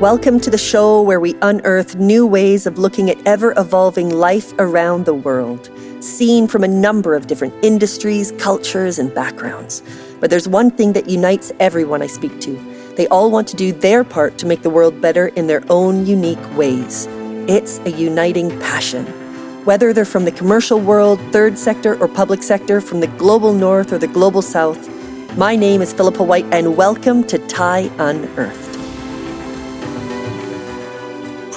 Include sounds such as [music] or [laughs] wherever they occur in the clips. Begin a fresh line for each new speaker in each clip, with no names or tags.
Welcome to the show where we unearth new ways of looking at ever evolving life around the world, seen from a number of different industries, cultures, and backgrounds. But there's one thing that unites everyone I speak to. They all want to do their part to make the world better in their own unique ways. It's a uniting passion. Whether they're from the commercial world, third sector, or public sector, from the global north or the global south, my name is Philippa White, and welcome to TIE Unearthed.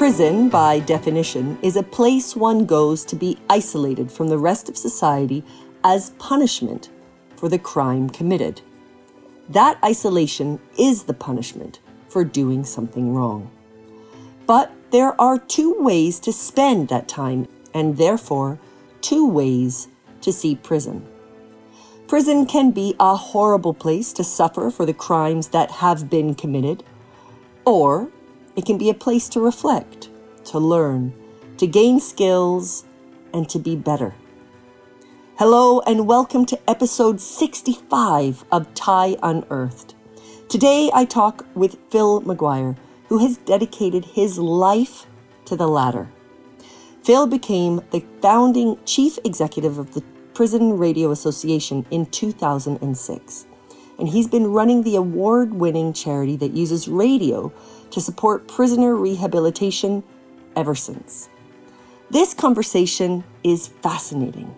Prison, by definition, is a place one goes to be isolated from the rest of society as punishment for the crime committed. That isolation is the punishment for doing something wrong. But there are two ways to spend that time, and therefore, two ways to see prison. Prison can be a horrible place to suffer for the crimes that have been committed, or it can be a place to reflect, to learn, to gain skills, and to be better. Hello, and welcome to episode 65 of TIE Unearthed. Today I talk with Phil McGuire, who has dedicated his life to the latter. Phil became the founding chief executive of the Prison Radio Association in 2006, and he's been running the award winning charity that uses radio to support prisoner rehabilitation ever since. This conversation is fascinating.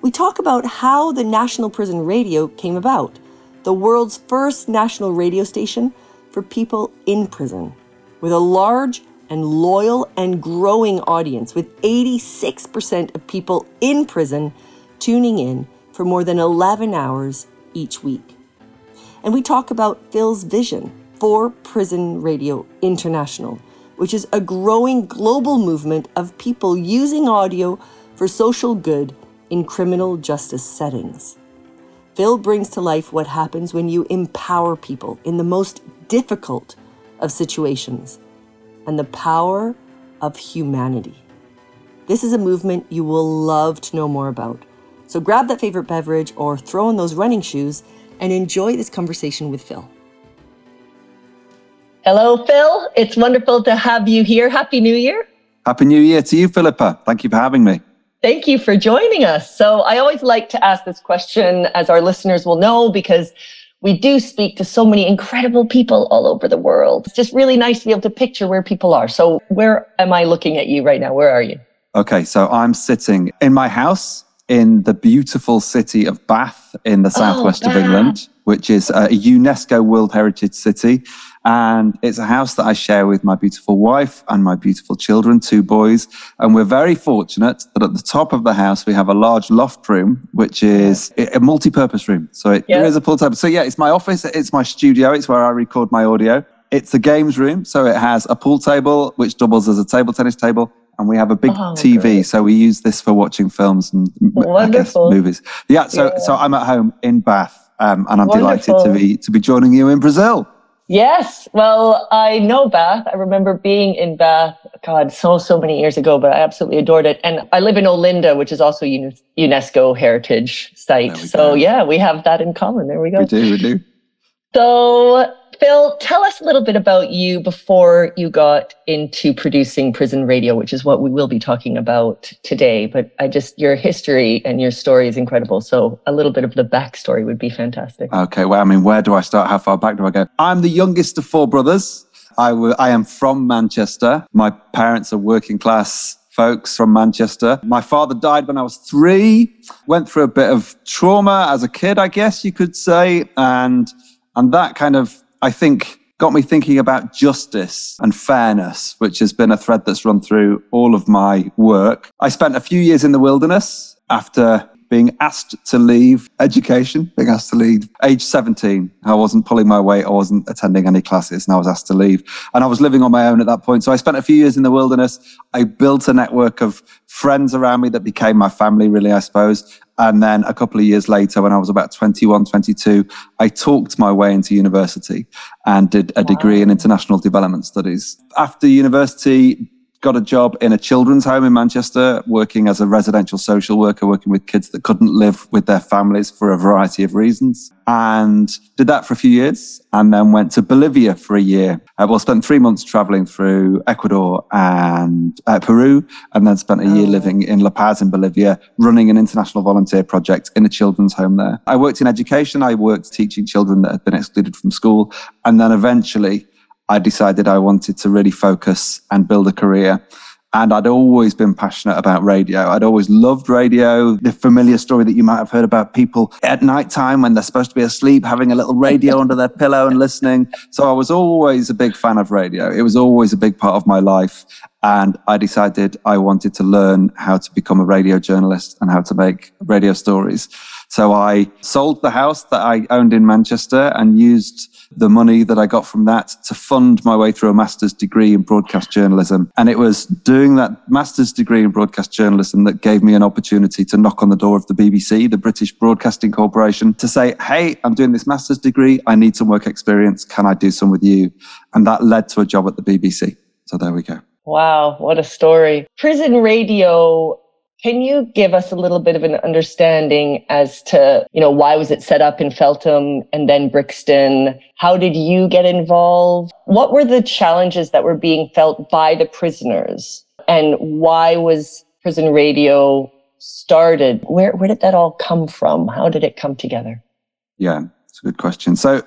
We talk about how the National Prison Radio came about, the world's first national radio station for people in prison, with a large and loyal and growing audience, with 86% of people in prison tuning in for more than 11 hours each week. And we talk about Phil's vision for Prison Radio International, which is a growing global movement of people using audio for social good in criminal justice settings. Phil brings to life what happens when you empower people in the most difficult of situations and the power of humanity. This is a movement you will love to know more about. So grab that favorite beverage or throw on those running shoes and enjoy this conversation with Phil. Hello, Phil. It's wonderful to have you here. Happy New Year.
Happy New Year to you, Philippa. Thank you for having me.
Thank you for joining us. So, I always like to ask this question, as our listeners will know, because we do speak to so many incredible people all over the world. It's just really nice to be able to picture where people are. So, where am I looking at you right now? Where are you?
Okay, so I'm sitting in my house in the beautiful city of Bath in the oh, southwest oh, of England, which is a UNESCO World Heritage City. And it's a house that I share with my beautiful wife and my beautiful children, two boys. And we're very fortunate that at the top of the house, we have a large loft room, which is a multi purpose room. So it, yeah. there is a pool table. So, yeah, it's my office, it's my studio, it's where I record my audio. It's a games room. So it has a pool table, which doubles as a table tennis table. And we have a big oh, TV, good. so we use this for watching films and guess, movies. Yeah, so yeah. so I'm at home in Bath, um, and I'm Wonderful. delighted to be to be joining you in Brazil.
Yes. Well, I know Bath. I remember being in Bath, God, so, so many years ago, but I absolutely adored it. And I live in Olinda, which is also UNESCO heritage site. So go. yeah, we have that in common. There we go.
We do, we do.
So Phil, tell us a little bit about you before you got into producing prison radio, which is what we will be talking about today. But I just, your history and your story is incredible. So a little bit of the backstory would be fantastic.
Okay. Well, I mean, where do I start? How far back do I go? I'm the youngest of four brothers. I, w- I am from Manchester. My parents are working class folks from Manchester. My father died when I was three, went through a bit of trauma as a kid, I guess you could say. And, and that kind of I think got me thinking about justice and fairness, which has been a thread that's run through all of my work. I spent a few years in the wilderness after being asked to leave education, being asked to leave age 17. I wasn't pulling my weight. I wasn't attending any classes and I was asked to leave. And I was living on my own at that point. So I spent a few years in the wilderness. I built a network of friends around me that became my family, really, I suppose. And then a couple of years later, when I was about 21, 22, I talked my way into university and did a degree in international development studies. After university, got a job in a children's home in Manchester, working as a residential social worker, working with kids that couldn't live with their families for a variety of reasons. And did that for a few years and then went to Bolivia for a year. I uh, well, spent three months traveling through Ecuador and uh, Peru, and then spent a year oh. living in La Paz in Bolivia, running an international volunteer project in a children's home there. I worked in education. I worked teaching children that had been excluded from school. And then eventually I decided I wanted to really focus and build a career. And I'd always been passionate about radio. I'd always loved radio. The familiar story that you might have heard about people at night time when they're supposed to be asleep, having a little radio [laughs] under their pillow and listening. So I was always a big fan of radio. It was always a big part of my life. And I decided I wanted to learn how to become a radio journalist and how to make radio stories. So I sold the house that I owned in Manchester and used the money that I got from that to fund my way through a master's degree in broadcast journalism. And it was doing that master's degree in broadcast journalism that gave me an opportunity to knock on the door of the BBC, the British Broadcasting Corporation, to say, Hey, I'm doing this master's degree. I need some work experience. Can I do some with you? And that led to a job at the BBC. So there we go.
Wow, what a story. Prison radio can you give us a little bit of an understanding as to, you know, why was it set up in Feltham and then Brixton? How did you get involved? What were the challenges that were being felt by the prisoners? And why was prison radio started? Where, where did that all come from? How did it come together?
Yeah, it's a good question. So,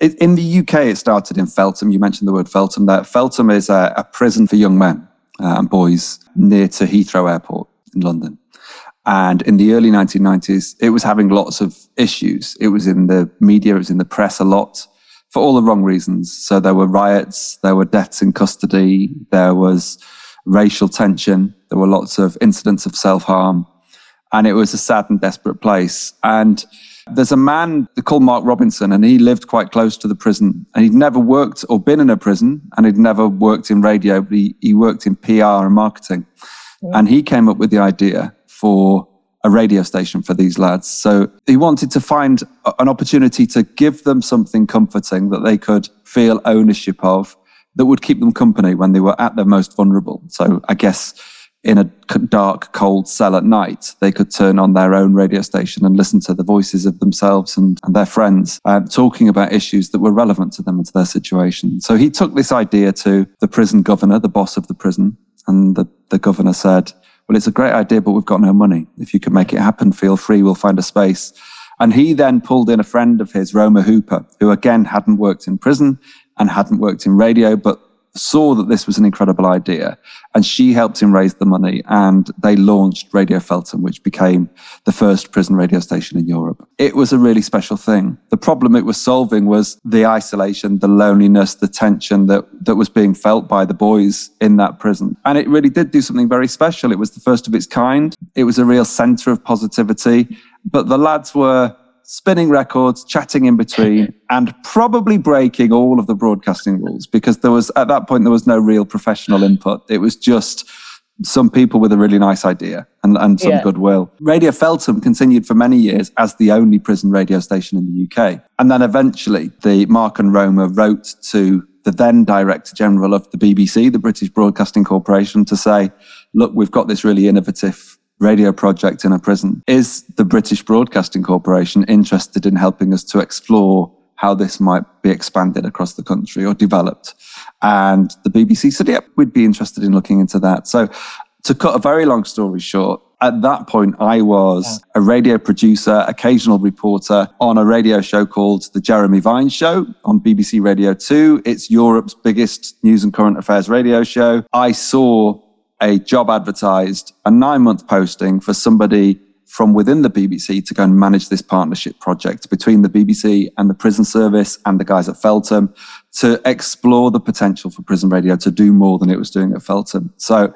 in the UK, it started in Feltham. You mentioned the word Feltham there. Feltham is a, a prison for young men uh, and boys near to Heathrow Airport in London. And in the early 1990s, it was having lots of issues. It was in the media, it was in the press a lot for all the wrong reasons. So there were riots, there were deaths in custody, there was racial tension, there were lots of incidents of self harm. And it was a sad and desperate place. And there's a man called Mark Robinson, and he lived quite close to the prison. And he'd never worked or been in a prison, and he'd never worked in radio, but he, he worked in PR and marketing. And he came up with the idea for a radio station for these lads. So he wanted to find an opportunity to give them something comforting that they could feel ownership of that would keep them company when they were at their most vulnerable. So I guess in a dark, cold cell at night, they could turn on their own radio station and listen to the voices of themselves and, and their friends uh, talking about issues that were relevant to them and to their situation. So he took this idea to the prison governor, the boss of the prison, and the, the governor said, well, it's a great idea, but we've got no money. If you can make it happen, feel free. We'll find a space. And he then pulled in a friend of his, Roma Hooper, who again hadn't worked in prison and hadn't worked in radio, but saw that this was an incredible idea and she helped him raise the money and they launched Radio Feltham, which became the first prison radio station in Europe. It was a really special thing. The problem it was solving was the isolation, the loneliness, the tension that, that was being felt by the boys in that prison. And it really did do something very special. It was the first of its kind. It was a real center of positivity, but the lads were spinning records, chatting in between, [laughs] and probably breaking all of the broadcasting rules because there was, at that point, there was no real professional input. It was just some people with a really nice idea and, and some yeah. goodwill. Radio Feltham continued for many years as the only prison radio station in the UK. And then eventually, the Mark and Roma wrote to the then Director General of the BBC, the British Broadcasting Corporation, to say, look, we've got this really innovative radio project in a prison. Is the British Broadcasting Corporation interested in helping us to explore how this might be expanded across the country or developed? And the BBC said, yep, we'd be interested in looking into that. So to cut a very long story short, at that point, I was a radio producer, occasional reporter on a radio show called The Jeremy Vine Show on BBC Radio 2. It's Europe's biggest news and current affairs radio show. I saw a job advertised, a nine month posting for somebody from within the BBC to go and manage this partnership project between the BBC and the prison service and the guys at Feltham to explore the potential for prison radio to do more than it was doing at Feltham. So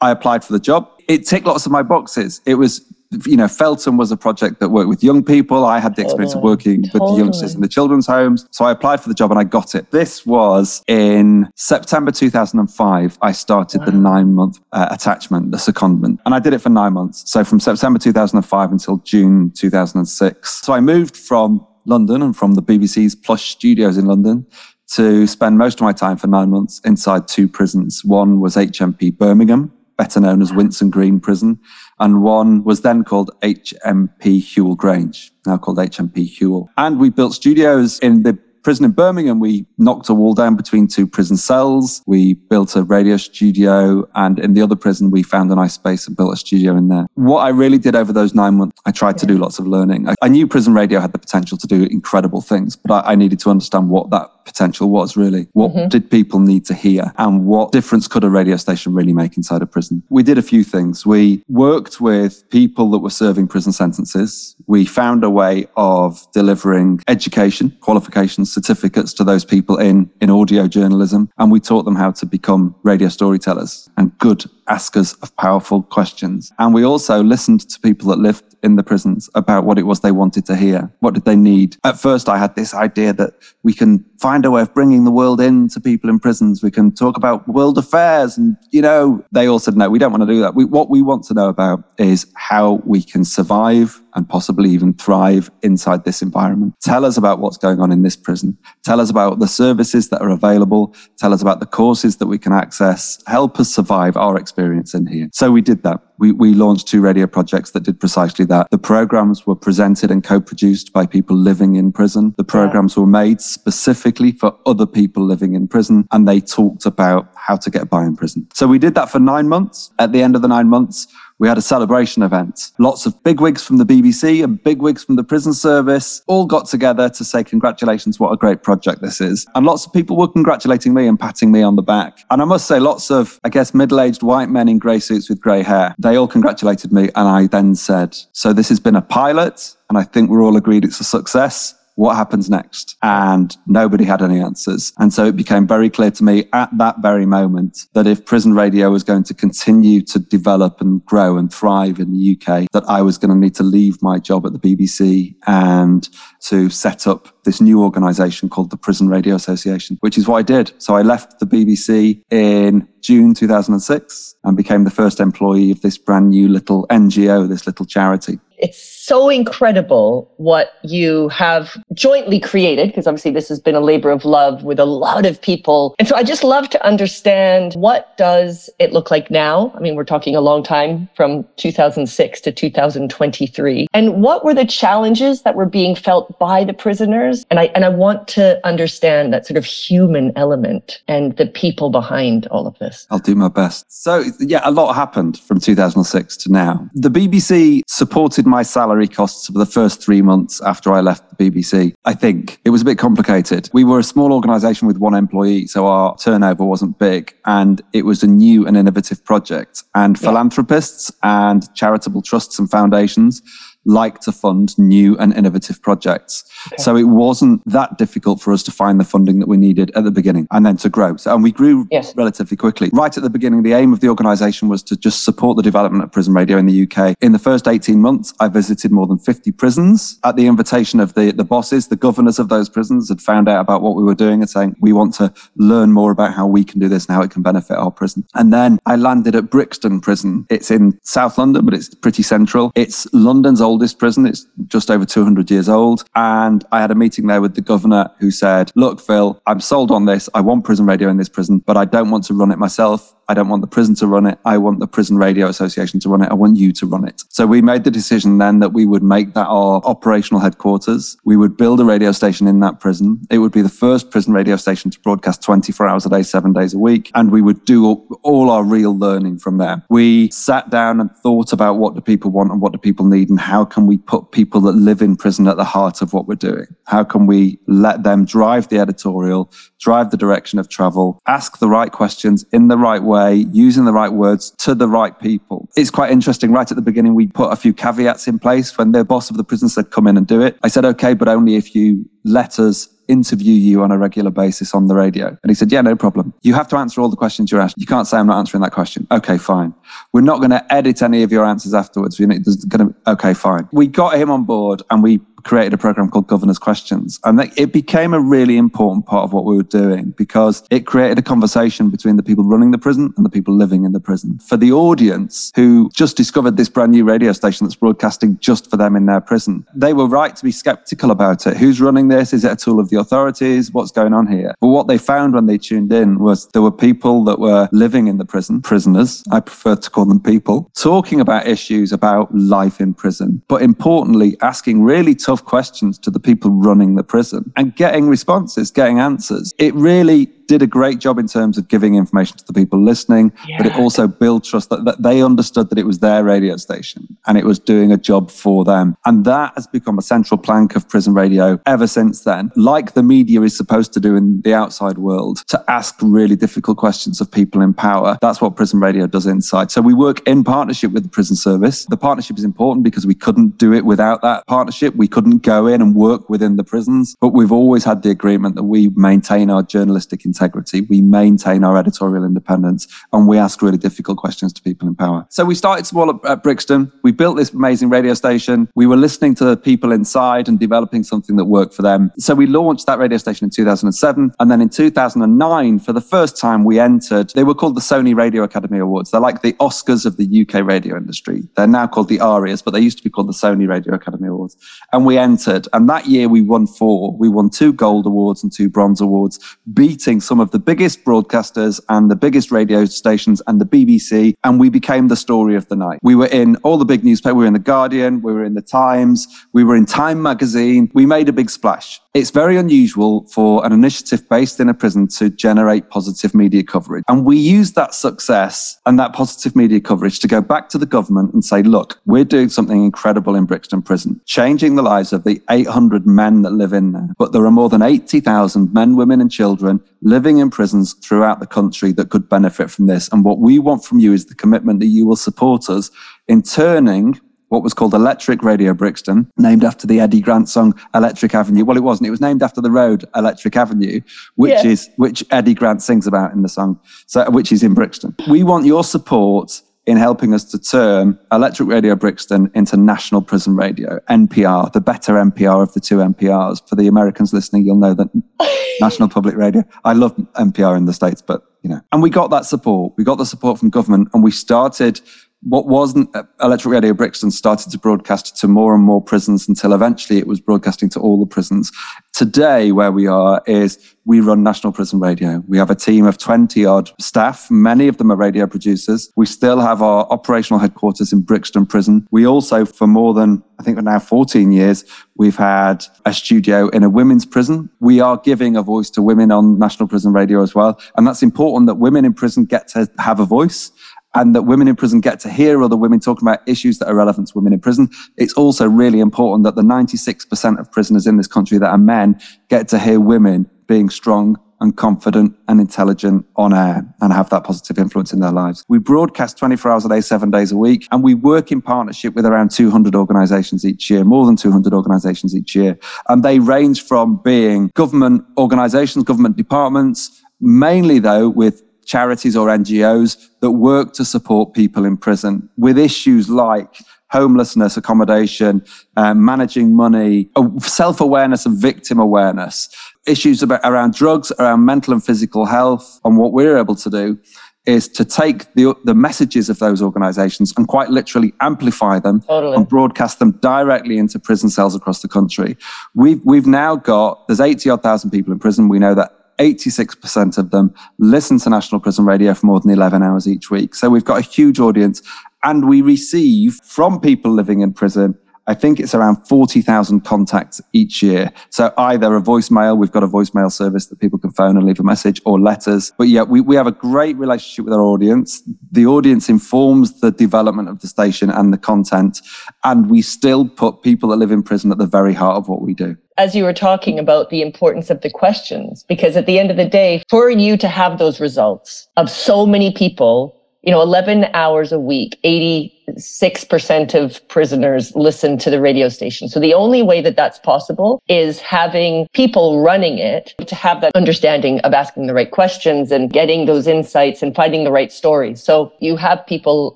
I applied for the job. It ticked lots of my boxes. It was you know, Feltham was a project that worked with young people. I had the experience totally. of working totally. with the youngsters in the children's homes. So I applied for the job and I got it. This was in September 2005. I started wow. the nine month uh, attachment, the secondment, and I did it for nine months. So from September 2005 until June 2006. So I moved from London and from the BBC's plush studios in London to spend most of my time for nine months inside two prisons. One was HMP Birmingham, better known as Winson Green Prison, and one was then called HMP Hewell Grange, now called HMP Hewell. And we built studios in the prison in Birmingham, we knocked a wall down between two prison cells. We built a radio studio. And in the other prison, we found a nice space and built a studio in there. What I really did over those nine months, I tried to do lots of learning. I, I knew prison radio had the potential to do incredible things, but I, I needed to understand what that potential was really. What mm-hmm. did people need to hear? And what difference could a radio station really make inside a prison? We did a few things. We worked with people that were serving prison sentences. We found a way of delivering education, qualifications, certificates to those people in, in audio journalism. And we taught them how to become radio storytellers and good askers of powerful questions. And we also listened to people that lived in the prisons about what it was they wanted to hear. What did they need? At first, I had this idea that we can find a way of bringing the world into people in prisons. We can talk about world affairs. And, you know, they all said, no, we don't want to do that. We, what we want to know about is how we can survive and possibly even thrive inside this environment. Tell us about what's going on in this prison. Tell us about the services that are available. Tell us about the courses that we can access. Help us survive our experience in here. So we did that. We, we launched two radio projects that did precisely that. The programs were presented and co-produced by people living in prison. The programs were made specifically for other people living in prison and they talked about how to get by in prison. So we did that for nine months. At the end of the nine months, we had a celebration event. Lots of bigwigs from the BBC and bigwigs from the prison service all got together to say, Congratulations, what a great project this is. And lots of people were congratulating me and patting me on the back. And I must say, lots of, I guess, middle aged white men in grey suits with grey hair, they all congratulated me. And I then said, So this has been a pilot, and I think we're all agreed it's a success what happens next? And nobody had any answers. And so it became very clear to me at that very moment that if prison radio was going to continue to develop and grow and thrive in the UK, that I was going to need to leave my job at the BBC and to set up this new organization called the Prison Radio Association, which is what I did. So I left the BBC in June 2006 and became the first employee of this brand new little NGO, this little charity.
It's so incredible what you have jointly created, because obviously this has been a labor of love with a lot of people. And so I just love to understand what does it look like now? I mean, we're talking a long time from 2006 to 2023. And what were the challenges that were being felt by the prisoners? And I, and I want to understand that sort of human element and the people behind all of this.
I'll do my best. So yeah, a lot happened from 2006 to now. The BBC supported my salary costs for the first three months after I left the BBC. I think it was a bit complicated. We were a small organization with one employee, so our turnover wasn't big. And it was a new and innovative project. And yeah. philanthropists and charitable trusts and foundations like to fund new and innovative projects. Okay. So it wasn't that difficult for us to find the funding that we needed at the beginning and then to grow. So, and we grew yes. relatively quickly. Right at the beginning, the aim of the organization was to just support the development of prison radio in the UK. In the first 18 months, I visited more than 50 prisons at the invitation of the, the bosses, the governors of those prisons had found out about what we were doing and saying, we want to learn more about how we can do this and how it can benefit our prison. And then I landed at Brixton Prison. It's in South London, but it's pretty central. It's London's old oldest prison. It's just over 200 years old. And I had a meeting there with the governor who said, Look, Phil, I'm sold on this. I want prison radio in this prison, but I don't want to run it myself. I don't want the prison to run it. I want the Prison Radio Association to run it. I want you to run it. So we made the decision then that we would make that our operational headquarters. We would build a radio station in that prison. It would be the first prison radio station to broadcast 24 hours a day, seven days a week. And we would do all our real learning from there. We sat down and thought about what do people want and what do people need and how can we put people that live in prison at the heart of what we're doing? How can we let them drive the editorial, drive the direction of travel, ask the right questions in the right way, using the right words to the right people. It's quite interesting. Right at the beginning, we put a few caveats in place. When the boss of the prison said, come in and do it, I said, okay, but only if you let us interview you on a regular basis on the radio. And he said, Yeah, no problem. You have to answer all the questions you're asked. You can't say I'm not answering that question. Okay, fine. We're not going to edit any of your answers afterwards. We're going to, okay, fine. We got him on board and we created a program called Governor's Questions. And it became a really important part of what we were doing because it created a conversation between the people running the prison and the people living in the prison. For the audience who just discovered this brand new radio station that's broadcasting just for them in their prison, they were right to be skeptical about it. Who's running this? Is it a tool of the authorities? What's going on here? But what they found when they tuned in was there were people that were living in the prison, prisoners, I prefer to call them people, talking about issues about life in prison, but importantly, asking really tough questions to the people running the prison and getting responses, getting answers. It really did a great job in terms of giving information to the people listening, yeah. but it also built trust that, that they understood that it was their radio station and it was doing a job for them. And that has become a central plank of prison radio ever since then. Like the media is supposed to do in the outside world, to ask really difficult questions of people in power. That's what prison radio does inside. So we work in partnership with the prison service. The partnership is important because we couldn't do it without that partnership. We couldn't go in and work within the prisons, but we've always had the agreement that we maintain our journalistic integrity integrity, we maintain our editorial independence, and we ask really difficult questions to people in power. So we started small at, at Brixton. We built this amazing radio station. We were listening to the people inside and developing something that worked for them. So we launched that radio station in 2007. And then in 2009, for the first time, we entered, they were called the Sony Radio Academy Awards. They're like the Oscars of the UK radio industry. They're now called the ARIAs, but they used to be called the Sony Radio Academy Awards. And we entered. And that year we won four. We won two gold awards and two bronze awards, beating some of the biggest broadcasters and the biggest radio stations and the BBC. And we became the story of the night. We were in all the big newspapers. We were in The Guardian. We were in The Times. We were in Time magazine. We made a big splash. It's very unusual for an initiative based in a prison to generate positive media coverage. And we used that success and that positive media coverage to go back to the government and say, look, we're doing something incredible in Brixton Prison, changing the lives of the 800 men that live in there. But there are more than 80,000 men, women, and children living in prisons throughout the country that could benefit from this. And what we want from you is the commitment that you will support us in turning what was called Electric Radio Brixton, named after the Eddie Grant song Electric Avenue. Well, it wasn't. It was named after the road Electric Avenue, which yeah. is which Eddie Grant sings about in the song, so which is in Brixton. We want your support in helping us to turn Electric Radio Brixton into National Prison Radio, NPR, the better NPR of the two NPRs. For the Americans listening, you'll know that [laughs] National Public Radio. I love NPR in the States, but you know, and we got that support. We got the support from government and we started what wasn't uh, Electric Radio Brixton started to broadcast to more and more prisons until eventually it was broadcasting to all the prisons. Today, where we are is we run National Prison Radio. We have a team of 20 odd staff. Many of them are radio producers. We still have our operational headquarters in Brixton Prison. We also, for more than, I think now 14 years, we've had a studio in a women's prison. We are giving a voice to women on National Prison Radio as well. And that's important that women in prison get to have a voice and that women in prison get to hear other women talking about issues that are relevant to women in prison. It's also really important that the 96% of prisoners in this country that are men get to hear women being strong and confident and intelligent on air and have that positive influence in their lives. We broadcast 24 hours a day, seven days a week, and we work in partnership with around 200 organizations each year, more than 200 organizations each year. And they range from being government organizations, government departments, mainly though with charities or NGOs that work to support people in prison with issues like homelessness, accommodation, um, managing money, self awareness and victim awareness, issues about, around drugs, around mental and physical health. And what we're able to do is to take the, the messages of those organizations and quite literally amplify them totally. and broadcast them directly into prison cells across the country. We've, we've now got, there's 80 odd thousand people in prison. We know that 86% of them listen to National Prison Radio for more than 11 hours each week. So we've got a huge audience and we receive from people living in prison I think it's around 40,000 contacts each year. So either a voicemail, we've got a voicemail service that people can phone and leave a message or letters. But yeah, we, we have a great relationship with our audience. The audience informs the development of the station and the content. And we still put people that live in prison at the very heart of what we do
as you were talking about the importance of the questions, because at the end of the day, for you to have those results of so many people, you know, 11 hours a week, 80 6% of prisoners listen to the radio station. So the only way that that's possible is having people running it to have that understanding of asking the right questions and getting those insights and finding the right stories. So you have people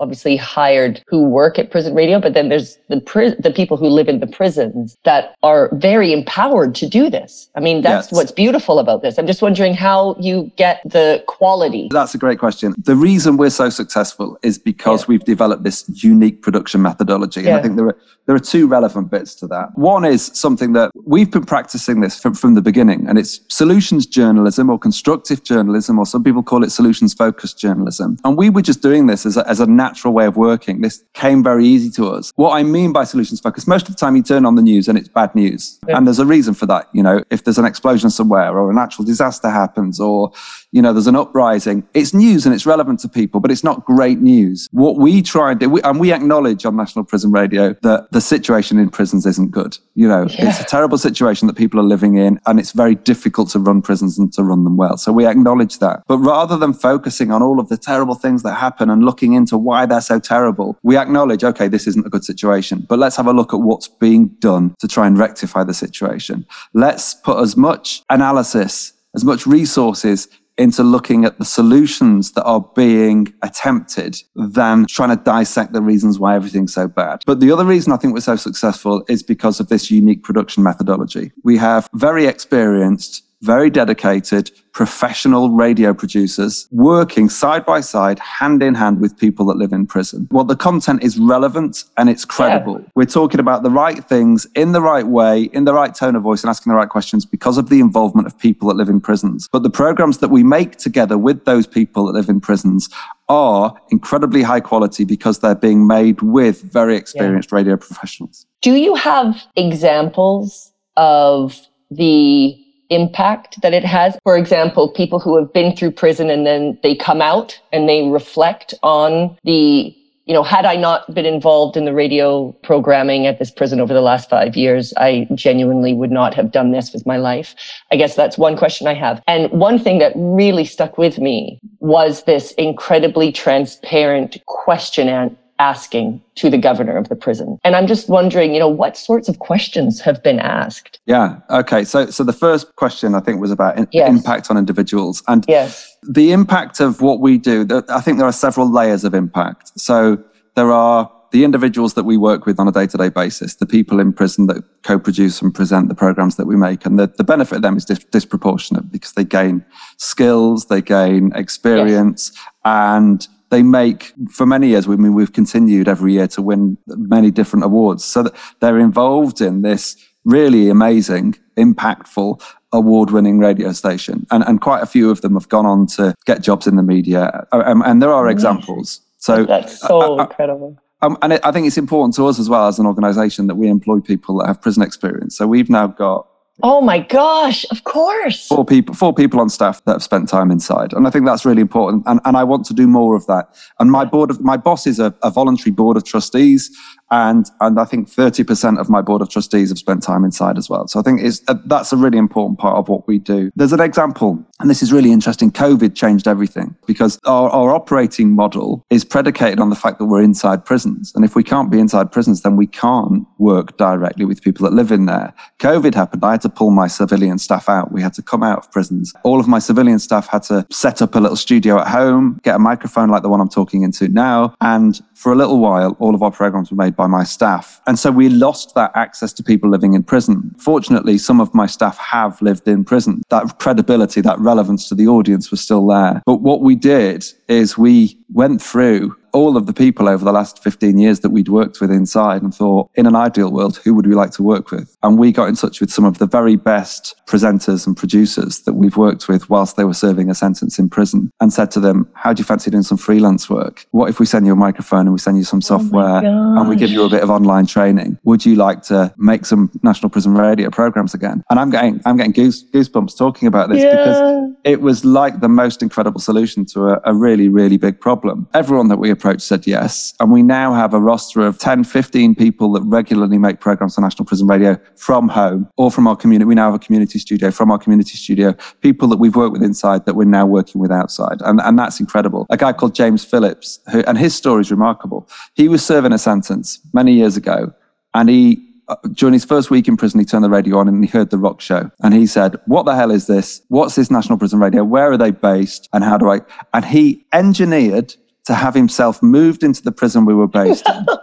obviously hired who work at prison radio, but then there's the pri- the people who live in the prisons that are very empowered to do this. I mean, that's yes. what's beautiful about this. I'm just wondering how you get the quality.
That's a great question. The reason we're so successful is because yeah. we've developed this unique production methodology. And. I think there are there are two relevant bits to that. One is something that we've been practicing this from, from the beginning, and it's solutions journalism or constructive journalism, or some people call it solutions focused journalism. And we were just doing this as a, as a natural way of working. This came very easy to us. What I mean by solutions focused, most of the time you turn on the news and it's bad news. Yeah. And there's a reason for that. You know, if there's an explosion somewhere or a natural disaster happens or, you know, there's an uprising, it's news and it's relevant to people, but it's not great news. What we try and do, and we acknowledge on National Prison Radio that the situation in prisons isn't good. You know, yeah. it's a terrible situation that people are living in, and it's very difficult to run prisons and to run them well. So we acknowledge that. But rather than focusing on all of the terrible things that happen and looking into why they're so terrible, we acknowledge, okay, this isn't a good situation, but let's have a look at what's being done to try and rectify the situation. Let's put as much analysis, as much resources into looking at the solutions that are being attempted than trying to dissect the reasons why everything's so bad. But the other reason I think we're so successful is because of this unique production methodology. We have very experienced very dedicated professional radio producers working side by side, hand in hand with people that live in prison. Well, the content is relevant and it's credible. Yeah. We're talking about the right things in the right way, in the right tone of voice, and asking the right questions because of the involvement of people that live in prisons. But the programs that we make together with those people that live in prisons are incredibly high quality because they're being made with very experienced yeah. radio professionals.
Do you have examples of the impact that it has. For example, people who have been through prison and then they come out and they reflect on the you know, had I not been involved in the radio programming at this prison over the last five years, I genuinely would not have done this with my life. I guess that's one question I have. And one thing that really stuck with me was this incredibly transparent question and asking to the governor of the prison. And I'm just wondering, you know, what sorts of questions have been asked?
Yeah. Okay. So, so the first question I think was about in- yes. impact on individuals, and
yes.
the impact of what we do. I think there are several layers of impact. So there are the individuals that we work with on a day-to-day basis, the people in prison that co-produce and present the programs that we make, and the, the benefit of them is dis- disproportionate because they gain skills, they gain experience, yes. and they make for many years. I mean, we've continued every year to win many different awards, so they're involved in this really amazing, impactful, award-winning radio station, and and quite a few of them have gone on to get jobs in the media, uh, um, and there are mm-hmm. examples.
So that's uh, so uh, incredible.
Um, and it, I think it's important to us as well as an organisation that we employ people that have prison experience. So we've now got
Oh my gosh, of course.
Four people, four people on staff that have spent time inside. And I think that's really important. And, and I want to do more of that. And my board of, my boss is a, a voluntary board of trustees and and I think 30% of my board of trustees have spent time inside as well. So I think it's uh, that's a really important part of what we do. There's an example, and this is really interesting. COVID changed everything because our, our operating model is predicated on the fact that we're inside prisons, and if we can't be inside prisons, then we can't work directly with people that live in there. COVID happened. I had to pull my civilian staff out. We had to come out of prisons. All of my civilian staff had to set up a little studio at home, get a microphone like the one I'm talking into now, and for a little while, all of our programs were made by my staff. And so we lost that access to people living in prison. Fortunately, some of my staff have lived in prison. That credibility, that relevance to the audience was still there. But what we did is we went through all of the people over the last 15 years that we'd worked with inside and thought, in an ideal world, who would we like to work with? And we got in touch with some of the very best presenters and producers that we've worked with whilst they were serving a sentence in prison and said to them, How do you fancy doing some freelance work? What if we send you a microphone and we send you some oh software oh and we give you a bit of online training? Would you like to make some national prison radio programs again? And I'm getting I'm getting goose, goosebumps talking about this yeah. because it was like the most incredible solution to a, a really, really big problem. Everyone that we approached approach said yes. And we now have a roster of 10, 15 people that regularly make programs on National Prison Radio from home or from our community. We now have a community studio from our community studio, people that we've worked with inside that we're now working with outside. And, and that's incredible. A guy called James Phillips, who, and his story is remarkable. He was serving a sentence many years ago and he uh, during his first week in prison, he turned the radio on and he heard the rock show. And he said, What the hell is this? What's this National Prison Radio? Where are they based? And how do I? And he engineered to have himself moved into the prison we were based in. [laughs]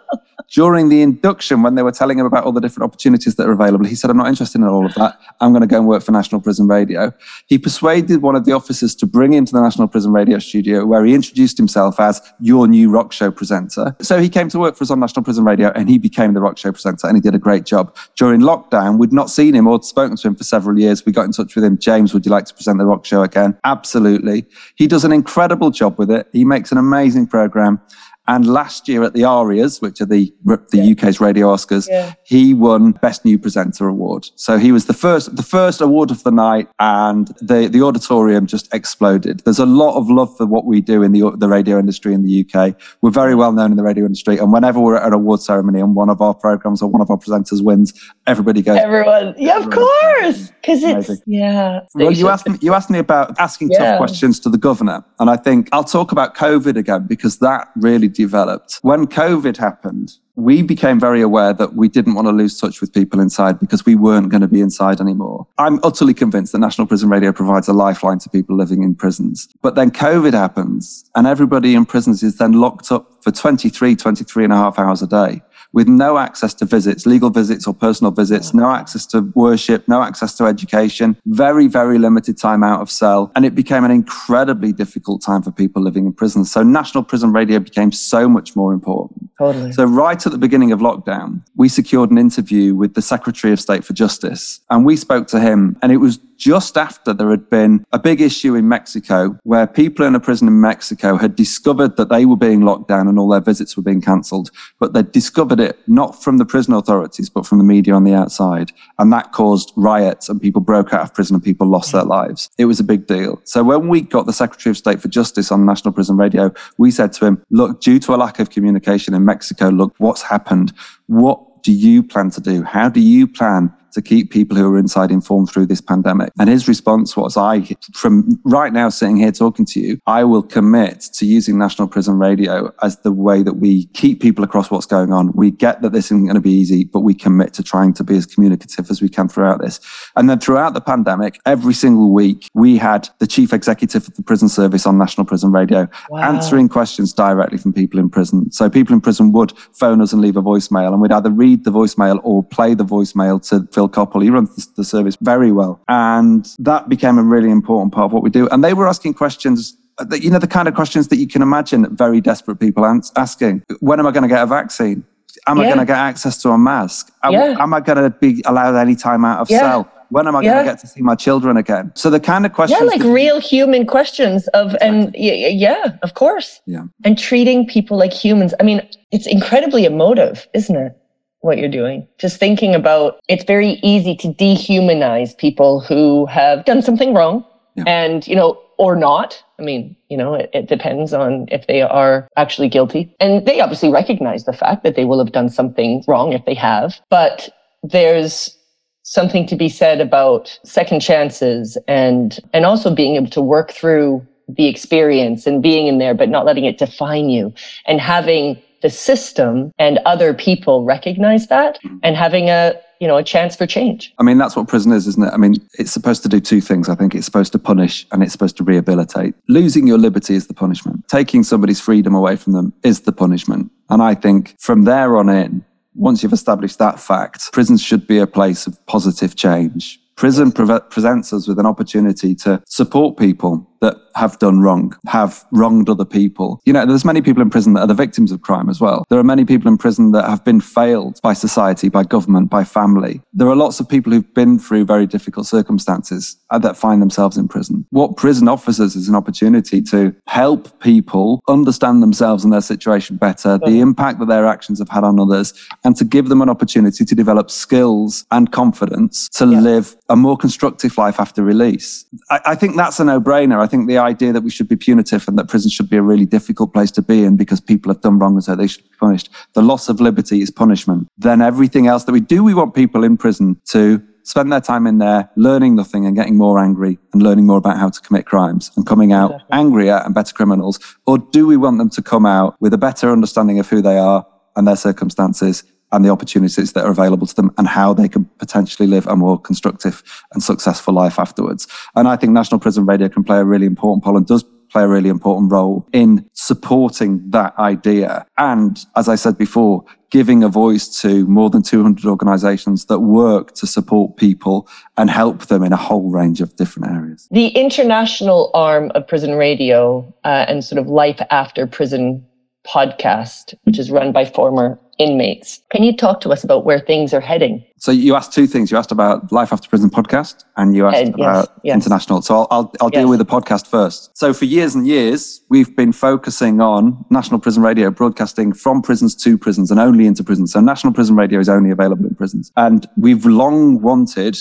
During the induction, when they were telling him about all the different opportunities that are available, he said, I'm not interested in all of that. I'm going to go and work for National Prison Radio. He persuaded one of the officers to bring him to the National Prison Radio studio, where he introduced himself as your new rock show presenter. So he came to work for us on National Prison Radio and he became the rock show presenter and he did a great job. During lockdown, we'd not seen him or spoken to him for several years. We got in touch with him. James, would you like to present the rock show again? Absolutely. He does an incredible job with it. He makes an amazing program. And last year at the ARIAs, which are the the yeah. UK's radio Oscars, yeah. he won Best New Presenter award. So he was the first the first award of the night, and the the auditorium just exploded. There's a lot of love for what we do in the the radio industry in the UK. We're very well known in the radio industry, and whenever we're at an award ceremony and one of our programs or one of our presenters wins, everybody goes.
Everyone, yeah, of course, because it's yeah.
Well, you asked me you asked me about asking yeah. tough questions to the governor, and I think I'll talk about COVID again because that really developed. When COVID happened, we became very aware that we didn't want to lose touch with people inside because we weren't going to be inside anymore. I'm utterly convinced that National Prison Radio provides a lifeline to people living in prisons. But then COVID happens and everybody in prisons is then locked up for 23, 23 and a half hours a day with no access to visits, legal visits or personal visits, no access to worship, no access to education, very, very limited time out of cell. And it became an incredibly difficult time for people living in prison. So National Prison Radio became so much more important.
Totally.
So right at the beginning of lockdown, we secured an interview with the Secretary of State for Justice and we spoke to him and it was just after there had been a big issue in Mexico where people in a prison in Mexico had discovered that they were being locked down and all their visits were being cancelled. But they discovered it not from the prison authorities, but from the media on the outside. And that caused riots and people broke out of prison and people lost their lives. It was a big deal. So when we got the Secretary of State for Justice on National Prison Radio, we said to him, look, due to a lack of communication in Mexico, look what's happened. What do you plan to do? How do you plan to keep people who are inside informed through this pandemic. And his response was, I, from right now sitting here talking to you, I will commit to using National Prison Radio as the way that we keep people across what's going on. We get that this isn't going to be easy, but we commit to trying to be as communicative as we can throughout this. And then throughout the pandemic, every single week, we had the chief executive of the prison service on National Prison Radio wow. answering questions directly from people in prison. So people in prison would phone us and leave a voicemail, and we'd either read the voicemail or play the voicemail to Phil. He runs the service very well. And that became a really important part of what we do. And they were asking questions uh, that, you know, the kind of questions that you can imagine very desperate people asking. When am I going to get a vaccine? Am yeah. I going to get access to a mask? Am, yeah. am I going to be allowed any time out of yeah. cell? When am I going to get to see my children again? So the kind of questions,
yeah, like real human questions of, exactly. and yeah, of course,
yeah,
and treating people like humans. I mean, it's incredibly emotive, isn't it? What you're doing. Just thinking about it's very easy to dehumanize people who have done something wrong yeah. and, you know, or not. I mean, you know, it, it, depends on if they are actually guilty. And they obviously recognize the fact that they will have done something wrong if they have. But there's something to be said about second chances and and also being able to work through the experience and being in there but not letting it define you and having the system and other people recognize that and having a you know a chance for change.
I mean that's what prison is isn't it? I mean it's supposed to do two things i think. It's supposed to punish and it's supposed to rehabilitate. Losing your liberty is the punishment. Taking somebody's freedom away from them is the punishment. And i think from there on in once you've established that fact prisons should be a place of positive change. Prison pre- presents us with an opportunity to support people that have done wrong, have wronged other people. You know, there's many people in prison that are the victims of crime as well. There are many people in prison that have been failed by society, by government, by family. There are lots of people who've been through very difficult circumstances uh, that find themselves in prison. What prison offers us is an opportunity to help people understand themselves and their situation better, the impact that their actions have had on others, and to give them an opportunity to develop skills and confidence to yeah. live a more constructive life after release. I, I think that's a no brainer think the idea that we should be punitive and that prison should be a really difficult place to be in because people have done wrong and so they should be punished. The loss of liberty is punishment. Then everything else that we do, we want people in prison to spend their time in there learning nothing and getting more angry and learning more about how to commit crimes and coming out exactly. angrier and better criminals? Or do we want them to come out with a better understanding of who they are and their circumstances and the opportunities that are available to them and how they can potentially live a more constructive and successful life afterwards. And I think National Prison Radio can play a really important role and does play a really important role in supporting that idea. And as I said before, giving a voice to more than 200 organizations that work to support people and help them in a whole range of different areas.
The international arm of Prison Radio uh, and sort of life after prison podcast, which is run by former inmates. Can you talk to us about where things are heading?
So you asked two things. You asked about Life After Prison podcast, and you asked uh, yes, about yes. international. So I'll I'll, I'll yes. deal with the podcast first. So for years and years, we've been focusing on National Prison Radio broadcasting from prisons to prisons and only into prisons. So National Prison Radio is only available in prisons, and we've long wanted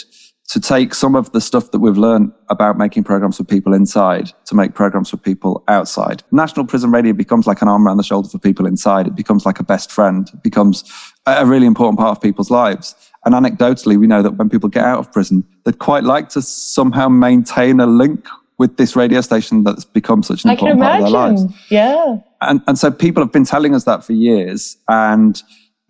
to take some of the stuff that we've learned about making programs for people inside to make programs for people outside. National Prison Radio becomes like an arm around the shoulder for people inside. It becomes like a best friend. It becomes a really important part of people's lives. And anecdotally, we know that when people get out of prison, they'd quite like to somehow maintain a link with this radio station that's become such an I important part of their lives.
Yeah.
And, and so people have been telling us that for years. And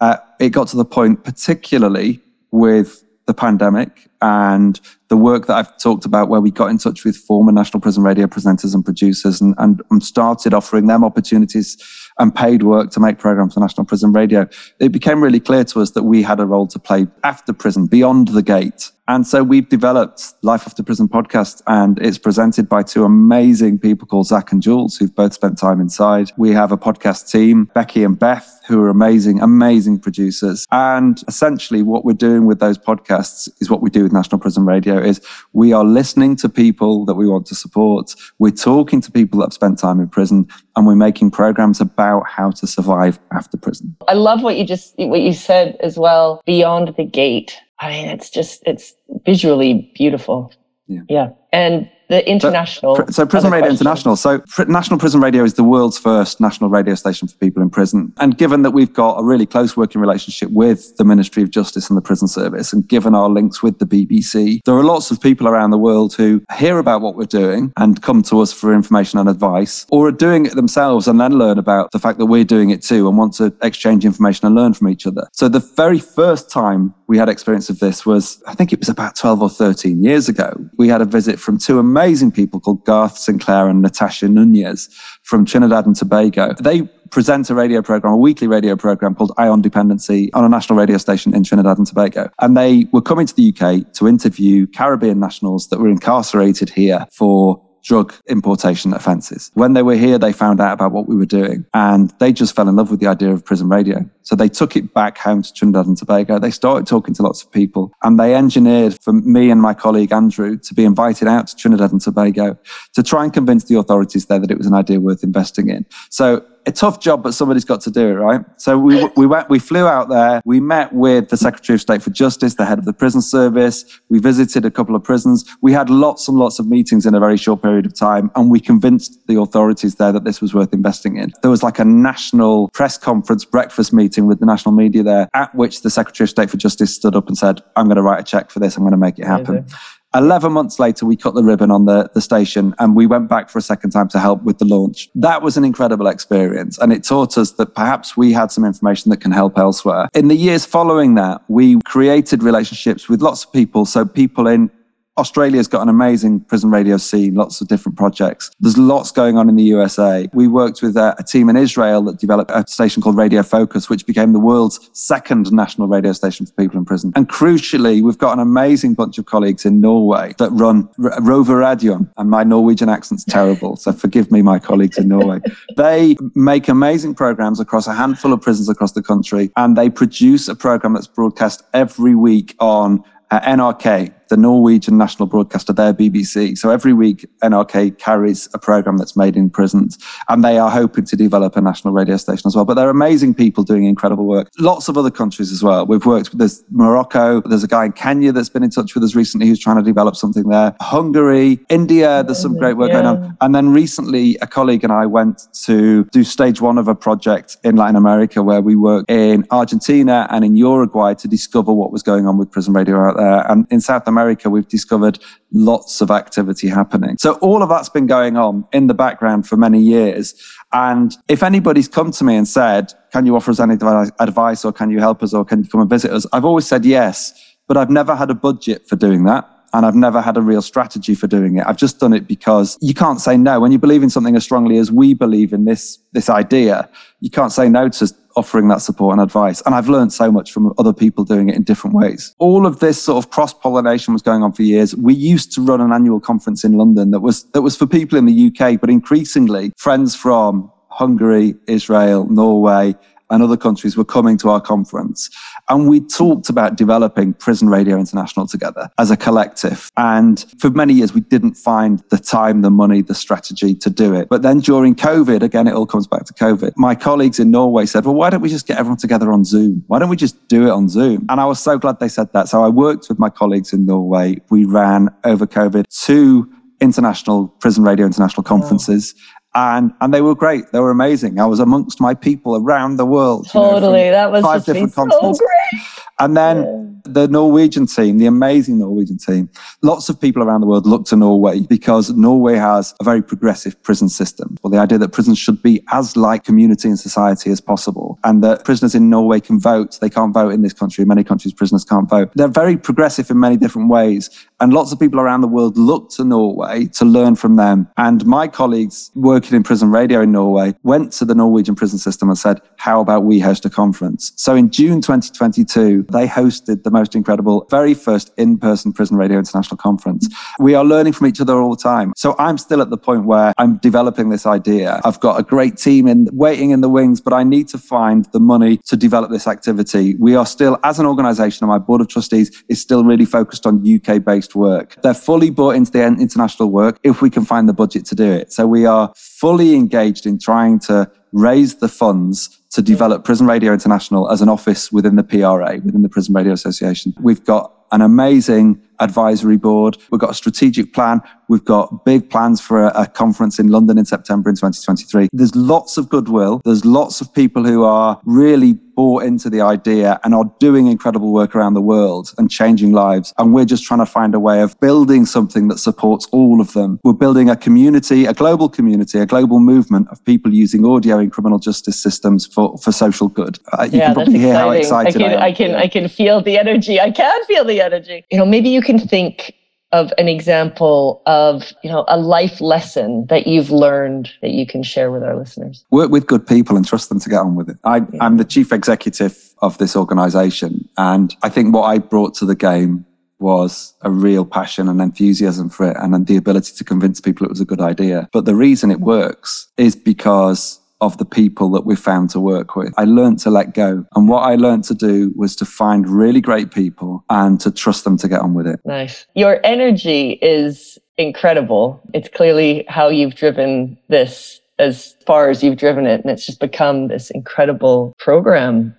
uh, it got to the point, particularly with the pandemic and the work that I've talked about, where we got in touch with former National Prison Radio presenters and producers and, and, started offering them opportunities and paid work to make programs for National Prison Radio, it became really clear to us that we had a role to play after prison, beyond the gate. And so we've developed Life After Prison podcast, and it's presented by two amazing people called Zach and Jules, who've both spent time inside. We have a podcast team, Becky and Beth, who are amazing, amazing producers. And essentially, what we're doing with those podcasts is what we do with National Prison Radio: is we are listening to people that we want to support. We're talking to people that have spent time in prison, and we're making programs about how to survive after prison.
I love what you just what you said as well. Beyond the gate I mean, it's just, it's visually beautiful. Yeah. yeah. And the international.
So, so Prison Radio. International. So National Prison Radio is the world's first national radio station for people in prison. And given that we've got a really close working relationship with the Ministry of Justice and the Prison Service, and given our links with the BBC, there are lots of people around the world who hear about what we're doing and come to us for information and advice, or are doing it themselves and then learn about the fact that we're doing it too and want to exchange information and learn from each other. So the very first time we had experience of this was, I think it was about 12 or 13 years ago. We had a visit from two amazing people called Garth Sinclair and Natasha Nunez from Trinidad and Tobago. They present a radio program, a weekly radio program called Ion Dependency on a national radio station in Trinidad and Tobago. And they were coming to the UK to interview Caribbean nationals that were incarcerated here for drug importation offences. When they were here, they found out about what we were doing and they just fell in love with the idea of prison radio. So they took it back home to Trinidad and Tobago. They started talking to lots of people and they engineered for me and my colleague Andrew to be invited out to Trinidad and Tobago to try and convince the authorities there that it was an idea worth investing in. So a tough job, but somebody's got to do it, right? So we, [laughs] we went, we flew out there. We met with the Secretary of State for Justice, the head of the prison service. We visited a couple of prisons. We had lots and lots of meetings in a very short period of time, and we convinced the authorities there that this was worth investing in. There was like a national press conference breakfast meeting with the national media there, at which the Secretary of State for Justice stood up and said, "I'm going to write a check for this. I'm going to make it happen." 11 months later, we cut the ribbon on the, the station and we went back for a second time to help with the launch. That was an incredible experience. And it taught us that perhaps we had some information that can help elsewhere. In the years following that, we created relationships with lots of people. So people in Australia's got an amazing prison radio scene, lots of different projects. There's lots going on in the USA. We worked with a, a, team in Israel that developed a station called Radio Focus, which became the world's second national radio station for people in prison. And crucially, we've got an amazing bunch of colleagues in Norway that run R- Rover Radion. And my Norwegian accent's terrible, so forgive me, my colleagues in Norway. they make amazing programs across a handful of prisons across the country, and they produce a program that's broadcast every week on uh, NRK, the Norwegian national broadcaster, their BBC. So every week, NRK carries a program that's made in prisons, and they are hoping to develop a national radio station as well. But they're amazing people doing incredible work. Lots of other countries as well. We've worked with there's Morocco, there's a guy in Kenya that's been in touch with us recently who's trying to develop something there. Hungary, India, there's some great work yeah. going on. And then recently, a colleague and I went to do stage one of a project in Latin America where we worked in Argentina and in Uruguay to discover what was going on with prison radio out there. And in South America, we've discovered lots of activity happening. So all of that's been going on in the background for many years. And if anybody's come to me and said, can you offer us any advice or can you help us or can you come and visit us? I've always said yes, but I've never had a budget for doing that and I've never had a real strategy for doing it. I've just done it because you can't say no when you believe in something as strongly as we believe in this this idea. You can't say no to offering that support and advice. And I've learned so much from other people doing it in different ways. All of this sort of cross pollination was going on for years. We used to run an annual conference in London that was that was for people in the UK, but increasingly friends from Hungary, Israel, Norway, and other countries were coming to our conference. And we talked about developing Prison Radio International together as a collective. And for many years, we didn't find the time, the money, the strategy to do it. But then during COVID, again, it all comes back to COVID. My colleagues in Norway said, well, why don't we just get everyone together on Zoom? Why don't we just do it on Zoom? And I was so glad they said that. So I worked with my colleagues in Norway. We ran over COVID two international prison radio international conferences and and they were great. They were amazing. I was amongst my people around the world.
Totally, you know, that was five different continents. So great.
And then. The Norwegian team, the amazing Norwegian team, lots of people around the world look to Norway because Norway has a very progressive prison system. Well, the idea that prisons should be as like community and society as possible, and that prisoners in Norway can vote. They can't vote in this country. In many countries, prisoners can't vote. They're very progressive in many different ways. And lots of people around the world look to Norway to learn from them. And my colleagues working in prison radio in Norway went to the Norwegian prison system and said, How about we host a conference? So in June 2022, they hosted the most incredible, very first in person Prison Radio International Conference. We are learning from each other all the time. So I'm still at the point where I'm developing this idea. I've got a great team in waiting in the wings, but I need to find the money to develop this activity. We are still, as an organization, and my board of trustees is still really focused on UK based work. They're fully bought into the international work if we can find the budget to do it. So we are fully engaged in trying to raise the funds to develop Prison Radio International as an office within the PRA, within the Prison Radio Association. We've got an amazing advisory board. We've got a strategic plan. We've got big plans for a, a, conference in London in September in 2023. There's lots of goodwill. There's lots of people who are really bought into the idea and are doing incredible work around the world and changing lives. And we're just trying to find a way of building something that supports all of them. We're building a community, a global community, a global movement of people using audio in criminal justice systems for, for social good.
Uh, you yeah, can probably hear how excited I can, I, I can, I can feel the energy. I can feel the energy. You know, maybe you can think of an example of you know a life lesson that you've learned that you can share with our listeners
work with good people and trust them to get on with it I, yeah. i'm the chief executive of this organization and i think what i brought to the game was a real passion and enthusiasm for it and the ability to convince people it was a good idea but the reason it works is because of the people that we found to work with. I learned to let go. And what I learned to do was to find really great people and to trust them to get on with it.
Nice. Your energy is incredible. It's clearly how you've driven this as far as you've driven it. And it's just become this incredible program,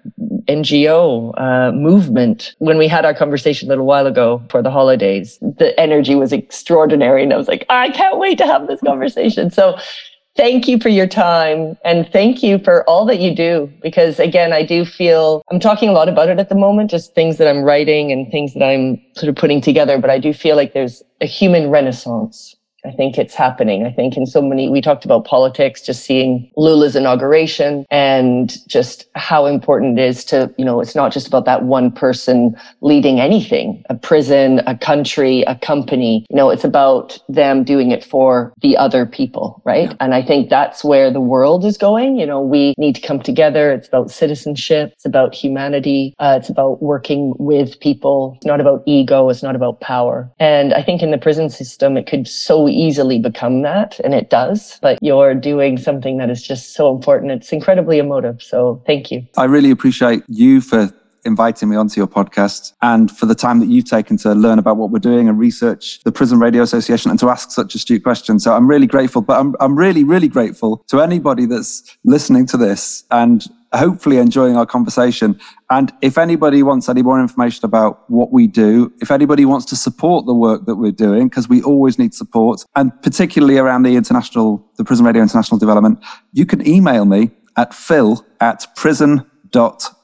NGO uh, movement. When we had our conversation a little while ago for the holidays, the energy was extraordinary. And I was like, I can't wait to have this conversation. So Thank you for your time and thank you for all that you do. Because again, I do feel I'm talking a lot about it at the moment, just things that I'm writing and things that I'm sort of putting together. But I do feel like there's a human renaissance I think it's happening. I think in so many, we talked about politics, just seeing Lula's inauguration and just how important it is to, you know, it's not just about that one person leading anything, a prison, a country, a company. You know, it's about them doing it for the other people, right? Yeah. And I think that's where the world is going. You know, we need to come together. It's about citizenship. It's about humanity. Uh, it's about working with people. It's not about ego. It's not about power. And I think in the prison system, it could so easily become that, and it does. But you're doing something that is just so important. It's incredibly emotive. So thank you.
I really appreciate you for inviting me onto your podcast and for the time that you've taken to learn about what we're doing and research the Prison Radio Association and to ask such astute questions. So I'm really grateful, but I'm, I'm really, really grateful to anybody that's listening to this and hopefully enjoying our conversation. And if anybody wants any more information about what we do, if anybody wants to support the work that we're doing, because we always need support, and particularly around the international, the Prison Radio International development, you can email me at phil at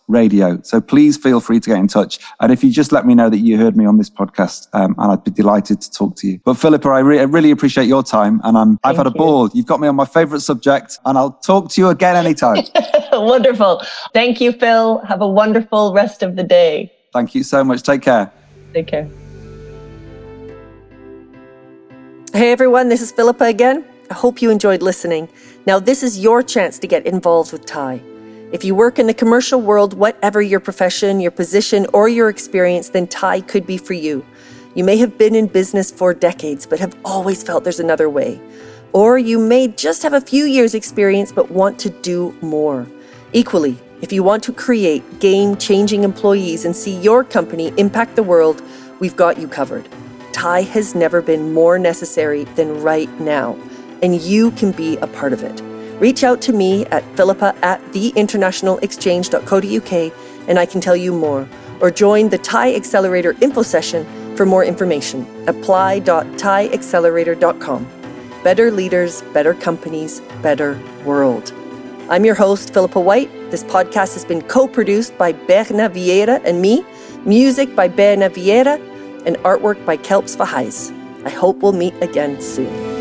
prison.radio. So please feel free to get in touch. And if you just let me know that you heard me on this podcast, um, and I'd be delighted to talk to you. But Philippa, I, re- I really appreciate your time and I'm, I've had a ball. You've got me on my favorite subject and I'll talk to you again anytime. [laughs]
Wonderful. Thank you, Phil. Have a wonderful rest of the day.
Thank you so much. Take care.
Take care.
Hey everyone, this is Philippa again. I hope you enjoyed listening. Now, this is your chance to get involved with TIE. If you work in the commercial world, whatever your profession, your position, or your experience, then TIE could be for you. You may have been in business for decades, but have always felt there's another way. Or you may just have a few years' experience, but want to do more. Equally, if you want to create game changing employees and see your company impact the world, we've got you covered. TIE has never been more necessary than right now and you can be a part of it. Reach out to me at philippa at theinternationalexchange.co.uk and I can tell you more. Or join the TIE Accelerator info session for more information. apply.tieaccelerator.com. Better leaders, better companies, better world. I'm your host, Philippa White. This podcast has been co produced by Berna Vieira and me, music by Berna Vieira, and artwork by Kelps Vahais. I hope we'll meet again soon.